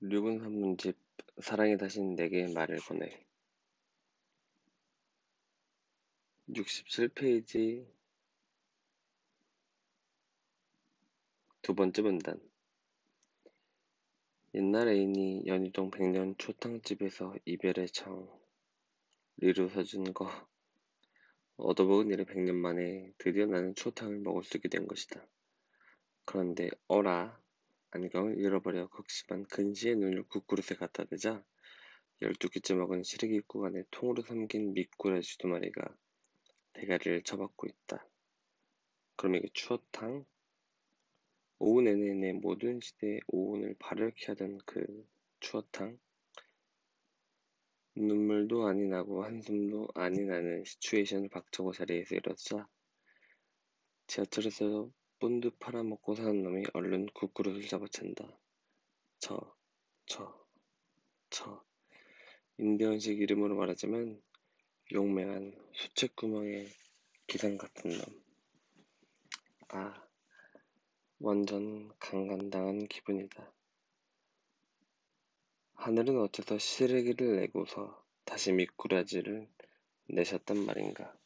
류군 산문집 사랑이 다신 내게 말을 보내. 67페이지 두 번째 문단. 옛날 애인이 연희동 백년 초탕집에서 이별의 청 리루 서준 거 얻어먹은 일에 백년 만에 드디어 나는 초탕을 먹을 수 있게 된 것이다. 그런데 어라 안경을 잃어버려 극심한 근시의 눈을 국그릇에 갖다 대자 열두 끼째 먹은 시래기 국 안에 통으로 삼긴 미꾸라지 두 마리가 대가리를 쳐박고 있다. 그럼 이게 추어탕? 오후 내내 내 모든 시대의 오온을 발열케 하던 그 추어탕? 눈물도 아니 나고 한숨도 아니 나는 시츄에이션을 박차고 자리에서 일어서자 지하철에서 본드 팔아먹고 사는 놈이 얼른 국그릇을 잡아챈다. 저, 저, 저. 임대원식 이름으로 말하자면 용맹한 수채구멍의 기상 같은 놈. 아, 완전 강간당한 기분이다. 하늘은 어째서 시래기를 내고서 다시 미꾸라지를 내셨단 말인가.